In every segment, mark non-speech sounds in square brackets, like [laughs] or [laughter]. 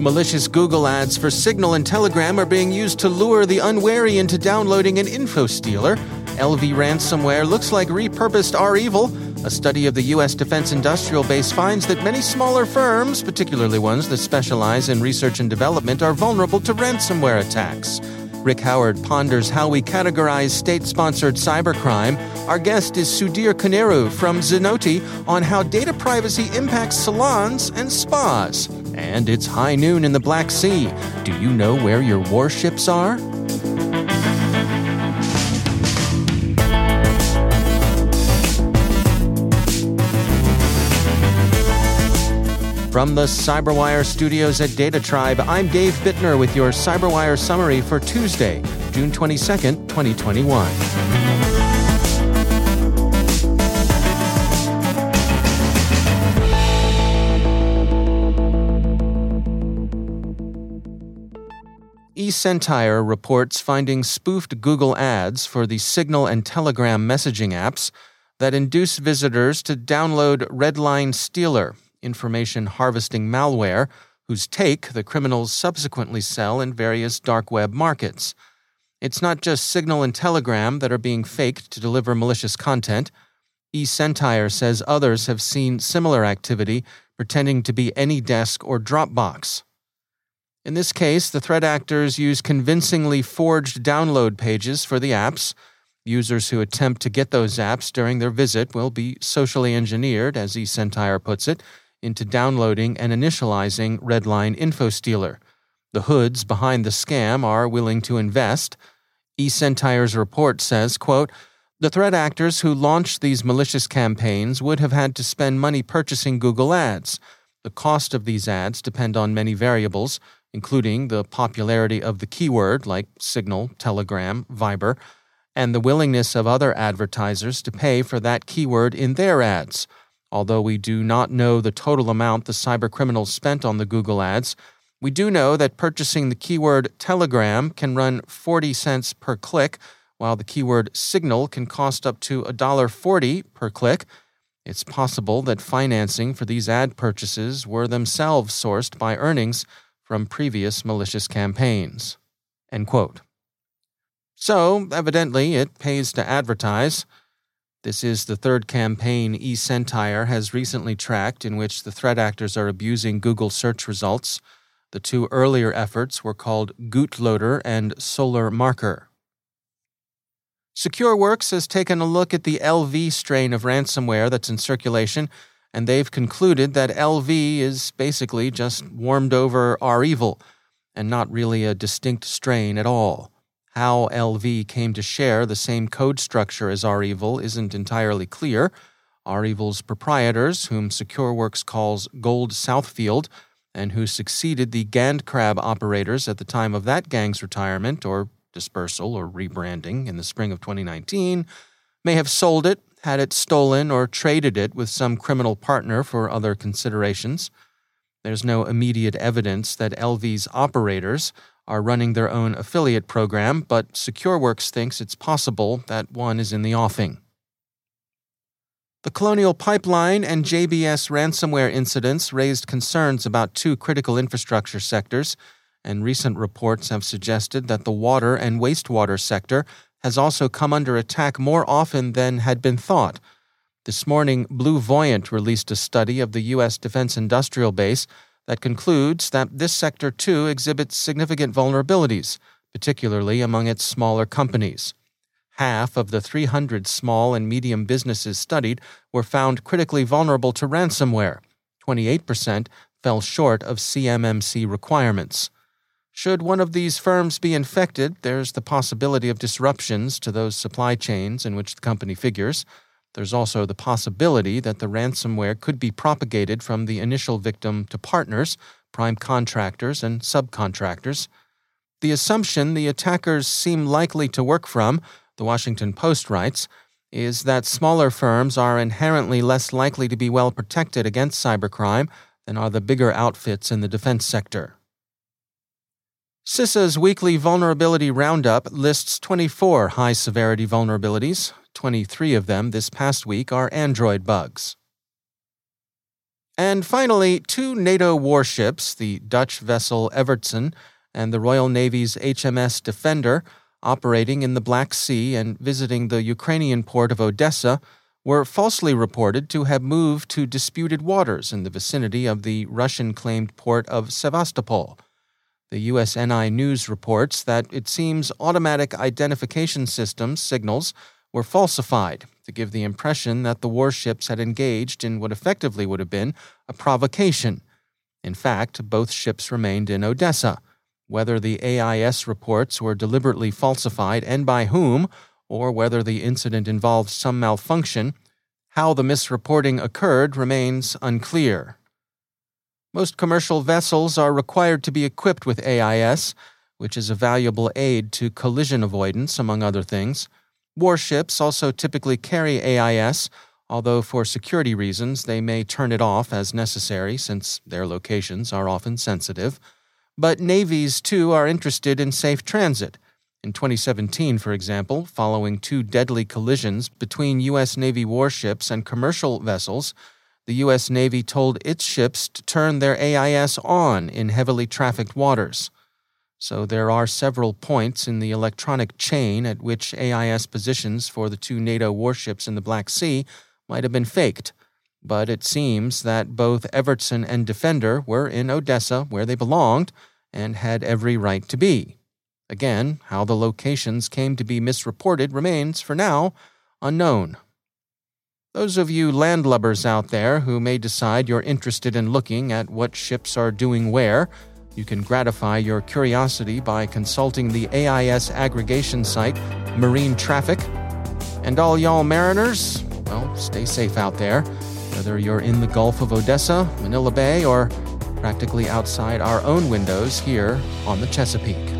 Malicious Google ads for Signal and Telegram are being used to lure the unwary into downloading an info stealer. LV ransomware looks like repurposed REvil. A study of the U.S. defense industrial base finds that many smaller firms, particularly ones that specialize in research and development, are vulnerable to ransomware attacks. Rick Howard ponders how we categorize state sponsored cybercrime. Our guest is Sudheer Koneru from Zenoti on how data privacy impacts salons and spas. And it's high noon in the Black Sea. Do you know where your warships are? From the Cyberwire studios at Data Tribe, I'm Dave Bittner with your Cyberwire summary for Tuesday, June 22nd, 2021. eSentire reports finding spoofed Google ads for the Signal and Telegram messaging apps that induce visitors to download Redline Stealer, information harvesting malware, whose take the criminals subsequently sell in various dark web markets. It's not just Signal and Telegram that are being faked to deliver malicious content. eSentire says others have seen similar activity pretending to be AnyDesk or Dropbox. In this case, the threat actors use convincingly forged download pages for the apps. Users who attempt to get those apps during their visit will be socially engineered, as eSentire puts it, into downloading and initializing Redline InfoStealer. The hoods behind the scam are willing to invest. eSentire's report says, quote, the threat actors who launched these malicious campaigns would have had to spend money purchasing Google Ads. The cost of these ads depend on many variables, including the popularity of the keyword like Signal, Telegram, Viber, and the willingness of other advertisers to pay for that keyword in their ads. Although we do not know the total amount the cybercriminals spent on the Google ads, we do know that purchasing the keyword Telegram can run 40 cents per click, while the keyword Signal can cost up to $1.40 per click. It's possible that financing for these ad purchases were themselves sourced by earnings from previous malicious campaigns. So, evidently, it pays to advertise. This is the third campaign eSentire has recently tracked in which the threat actors are abusing Google search results. The two earlier efforts were called Gootloader and Solar Marker. SecureWorks has taken a look at the LV strain of ransomware that's in circulation and they've concluded that LV is basically just warmed over REvil and not really a distinct strain at all. How LV came to share the same code structure as REvil isn't entirely clear. REvil's proprietors, whom SecureWorks calls Gold Southfield, and who succeeded the GandCrab operators at the time of that gang's retirement or dispersal or rebranding in the spring of 2019, may have sold it had it stolen or traded it with some criminal partner for other considerations. There's no immediate evidence that LV's operators are running their own affiliate program, but SecureWorks thinks it's possible that one is in the offing. The Colonial Pipeline and JBS ransomware incidents raised concerns about two critical infrastructure sectors, and recent reports have suggested that the water and wastewater sector has also come under attack more often than had been thought. This morning, Blue Voyant released a study of the U.S. Defense Industrial Base that concludes that this sector too exhibits significant vulnerabilities, particularly among its smaller companies. half of the 300 small and medium businesses studied were found critically vulnerable to ransomware. 28% fell short of CMMC requirements. Should one of these firms be infected, there's the possibility of disruptions to those supply chains in which the company figures. There's also the possibility that the ransomware could be propagated from the initial victim to partners, prime contractors, and subcontractors. The assumption the attackers seem likely to work from, the Washington Post writes, is that smaller firms are inherently less likely to be well protected against cybercrime than are the bigger outfits in the defense sector. CISA's weekly vulnerability roundup lists 24 high severity vulnerabilities. 23 of them this past week are Android bugs. And finally, two NATO warships, the Dutch vessel Evertsen and the Royal Navy's HMS Defender, operating in the Black Sea and visiting the Ukrainian port of Odessa, were falsely reported to have moved to disputed waters in the vicinity of the Russian claimed port of Sevastopol. The USNI News reports that it seems automatic identification systems signals were falsified to give the impression that the warships had engaged in what effectively would have been a provocation. In fact, both ships remained in Odessa. Whether the AIS reports were deliberately falsified and by whom, or whether the incident involved some malfunction, how the misreporting occurred remains unclear. Most commercial vessels are required to be equipped with AIS, which is a valuable aid to collision avoidance, among other things. Warships also typically carry AIS, although for security reasons they may turn it off as necessary since their locations are often sensitive. But navies, too, are interested in safe transit. In 2017, for example, following two deadly collisions between U.S. Navy warships and commercial vessels, the U.S. Navy told its ships to turn their AIS on in heavily trafficked waters so there are several points in the electronic chain at which AIS positions for the two NATO warships in the Black Sea might have been faked. But it seems that both Evertsen and Defender were in Odessa where they belonged and had every right to be. Again, how the locations came to be misreported remains, for now, unknown. Those of you landlubbers out there who may decide you're interested in looking at what ships are doing where, you can gratify your curiosity by consulting the AIS aggregation site, Marine Traffic. And all y'all mariners, well, stay safe out there, whether you're in the Gulf of Odessa, Manila Bay, or practically outside our own windows here on the Chesapeake.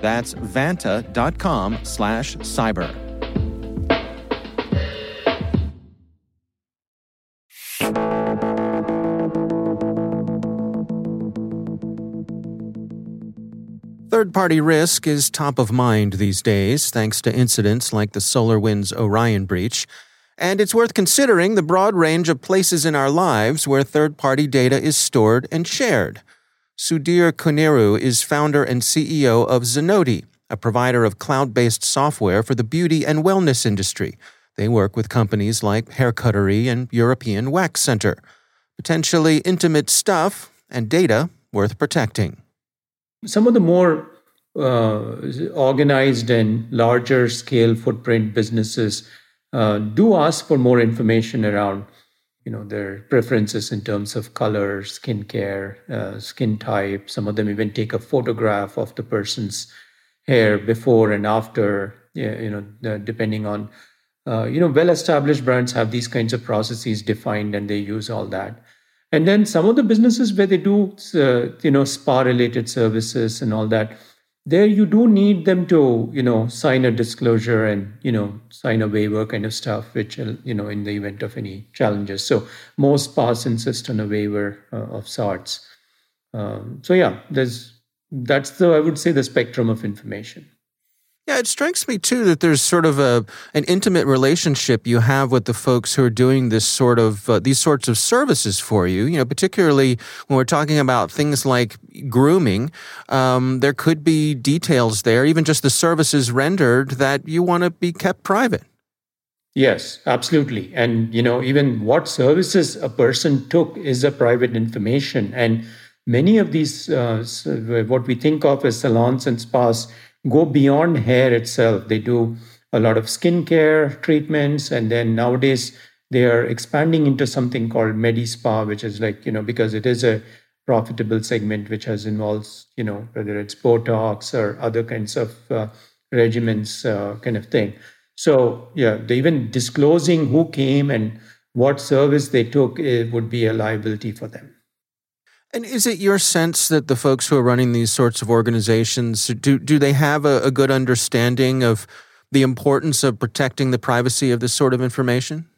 That's vanta.com slash cyber. Third party risk is top of mind these days thanks to incidents like the SolarWinds Orion breach. And it's worth considering the broad range of places in our lives where third party data is stored and shared. Sudheer Koneru is founder and CEO of Zenoti, a provider of cloud based software for the beauty and wellness industry. They work with companies like Haircuttery and European Wax Center. Potentially intimate stuff and data worth protecting. Some of the more uh, organized and larger scale footprint businesses uh, do ask for more information around you know their preferences in terms of color skincare uh, skin type. Some of them even take a photograph of the person's hair before and after you know depending on uh, you know well established brands have these kinds of processes defined and they use all that. And then some of the businesses where they do uh, you know spa related services and all that there you do need them to you know sign a disclosure and you know sign a waiver kind of stuff which uh, you know in the event of any challenges. So most spas insist on a waiver uh, of sorts. Um, so yeah there's that's the i would say the spectrum of information yeah, it strikes me too that there's sort of a an intimate relationship you have with the folks who are doing this sort of uh, these sorts of services for you. You know, particularly when we're talking about things like grooming, um, there could be details there, even just the services rendered that you want to be kept private. Yes, absolutely. And you know, even what services a person took is a private information, and many of these uh, what we think of as salons and spas go beyond hair itself. They do a lot of skincare treatments, and then nowadays they are expanding into something called Medi Spa, which is like you know because it is a profitable segment which has involves you know whether it's Botox or other kinds of uh, regimens uh, kind of thing. So yeah, they even disclosing who came and what service they took it would be a liability for them. And is it your sense that the folks who are running these sorts of organizations do do they have a, a good understanding of the importance of protecting the privacy of this sort of information?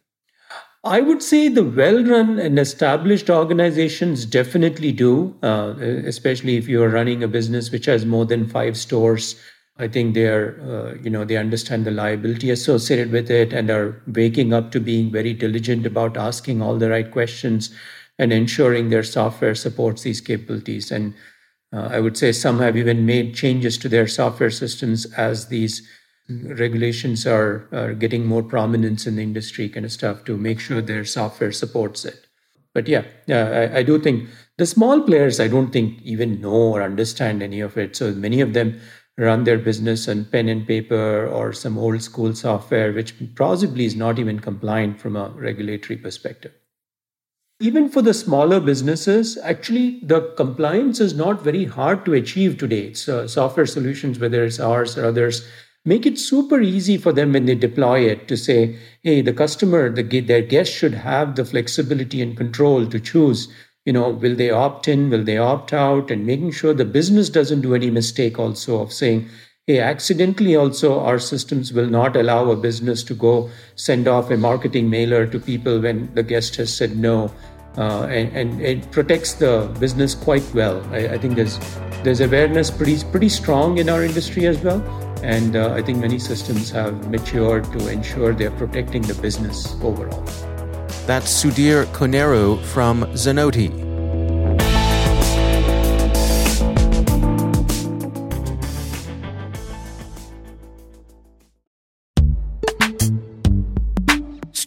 I would say the well-run and established organizations definitely do, uh, especially if you are running a business which has more than five stores. I think they are, uh, you know, they understand the liability associated with it and are waking up to being very diligent about asking all the right questions and ensuring their software supports these capabilities. And uh, I would say some have even made changes to their software systems as these regulations are, are getting more prominence in the industry, kind of stuff, to make sure their software supports it. But yeah, yeah, I, I do think the small players, I don't think even know or understand any of it. So many of them run their business on pen and paper or some old school software, which possibly is not even compliant from a regulatory perspective even for the smaller businesses, actually, the compliance is not very hard to achieve today. It's uh, software solutions, whether it's ours or others, make it super easy for them when they deploy it to say, hey, the customer, the, their guest should have the flexibility and control to choose. You know, will they opt in? Will they opt out? And making sure the business doesn't do any mistake also of saying, hey, accidentally also our systems will not allow a business to go send off a marketing mailer to people when the guest has said no uh, and, and, it protects the business quite well. I, I, think there's there's awareness pretty pretty strong in our industry as well, and uh, I think many systems have matured to ensure they're protecting the business overall. That's Sudheer Koneru from Zenoti.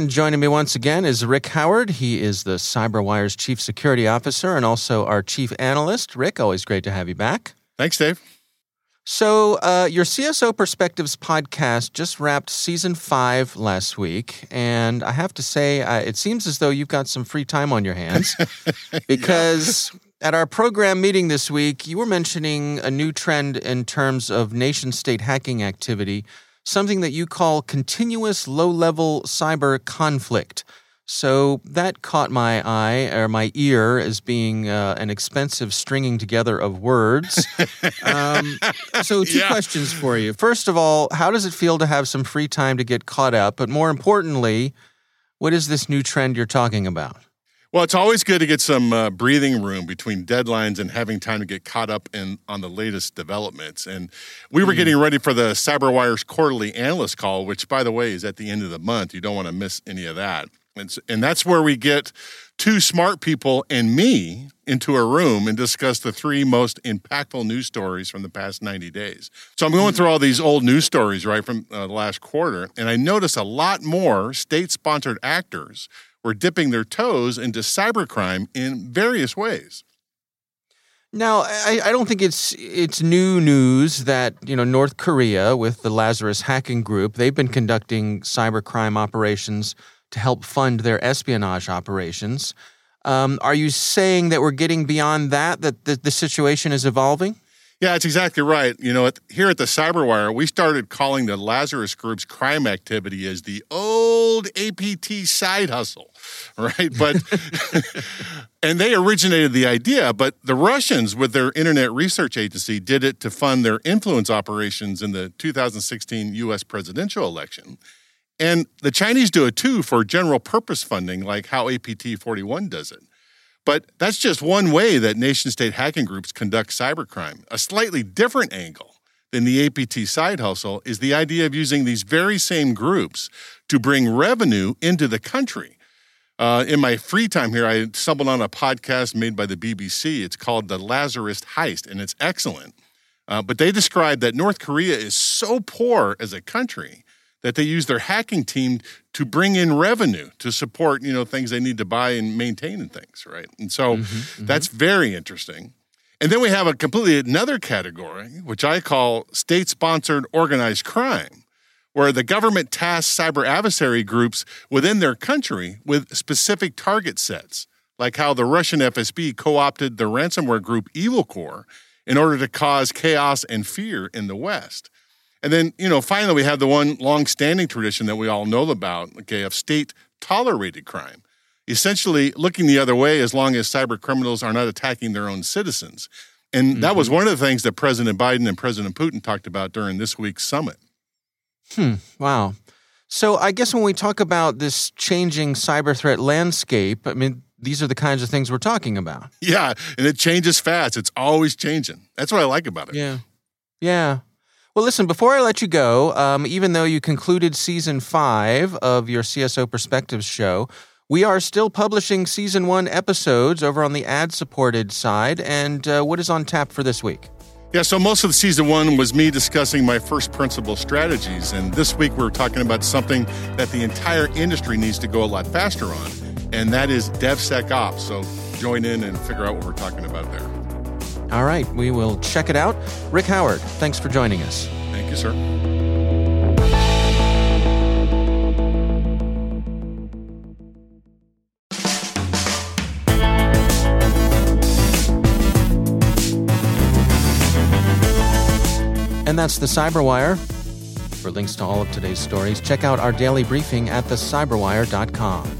And joining me once again is Rick Howard. He is the CyberWire's Chief Security Officer and also our Chief Analyst. Rick, always great to have you back. Thanks, Dave. So, uh, your CSO Perspectives podcast just wrapped season five last week. And I have to say, uh, it seems as though you've got some free time on your hands [laughs] because yeah. at our program meeting this week, you were mentioning a new trend in terms of nation state hacking activity, something that you call continuous low level cyber conflict. So that caught my eye or my ear as being uh, an expensive stringing together of words. [laughs] um, so, two yeah. questions for you. First of all, how does it feel to have some free time to get caught up? But more importantly, what is this new trend you're talking about? Well, it's always good to get some uh, breathing room between deadlines and having time to get caught up in on the latest developments. And we were mm. getting ready for the CyberWire's quarterly analyst call, which, by the way, is at the end of the month. You don't want to miss any of that. And, and that's where we get two smart people and me into a room and discuss the three most impactful news stories from the past 90 days. So I'm going through all these old news stories right from uh, the last quarter, and I notice a lot more state sponsored actors were dipping their toes into cybercrime in various ways. Now, I, I, don't think it's it's new news that you know North Korea with the Lazarus hacking group they've been conducting cybercrime operations to help fund their espionage operations. Um, are you saying that we're getting beyond that, that the, the situation is evolving? Yeah, that's exactly right. You know, here at the Cyberwire, we started calling the Lazarus Group's crime activity as the old APT side hustle, [laughs] right? But [laughs] and they originated the idea, but the Russians, with their Internet Research Agency, did it to fund their influence operations in the 2016 U.S. presidential election. And the Chinese do it too for general purpose funding, like how APT 41 does it. But that's just one way that nation state hacking groups conduct cybercrime. A slightly different angle than the APT side hustle is the idea of using these very same groups to bring revenue into the country. Uh, in my free time here, I stumbled on a podcast made by the BBC. It's called The Lazarus Heist, and it's excellent. Uh, but they describe that North Korea is so poor as a country that they use their hacking team to bring in revenue to support you know things they need to buy and maintain and things right? And so mm-hmm, mm-hmm. that's very interesting. And then we have a completely another category which i call state-sponsored organized crime where the government tasks cyber adversary groups within their country with specific target sets like how the russian fsb co-opted the ransomware group Evil Corp in order to cause chaos and fear in the west and then, you know, finally, we have the one long-standing tradition that we all know about, okay, of state-tolerated crime, essentially looking the other way as long as cyber criminals are not attacking their own citizens. And mm-hmm. that was mm-hmm. one of the things that President Biden and President Putin talked about during this week's summit. Hmm. Wow. So I guess when we talk about this changing cyber threat landscape, I mean, these are the kinds of things we're talking about. Yeah, and it changes fast. It's always changing. That's what I like about it. Yeah. Yeah. Well, listen, before I let you go, um, even though you concluded season five of your CSO Perspectives show, we are still publishing season one episodes over on the ad supported side. And uh, what is on tap for this week? Yeah, so most of the season one was me discussing my first principle strategies. And this week we're talking about something that the entire industry needs to go a lot faster on, and that is DevSecOps. So join in and figure out what we're talking about there. All right, we will check it out. Rick Howard, thanks for joining us. Thank you, sir. And that's the Cyberwire. For links to all of today's stories, check out our daily briefing at thecyberwire.com.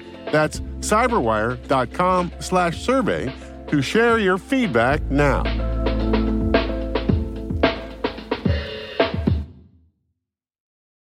That's cyberwire.com slash survey to share your feedback now.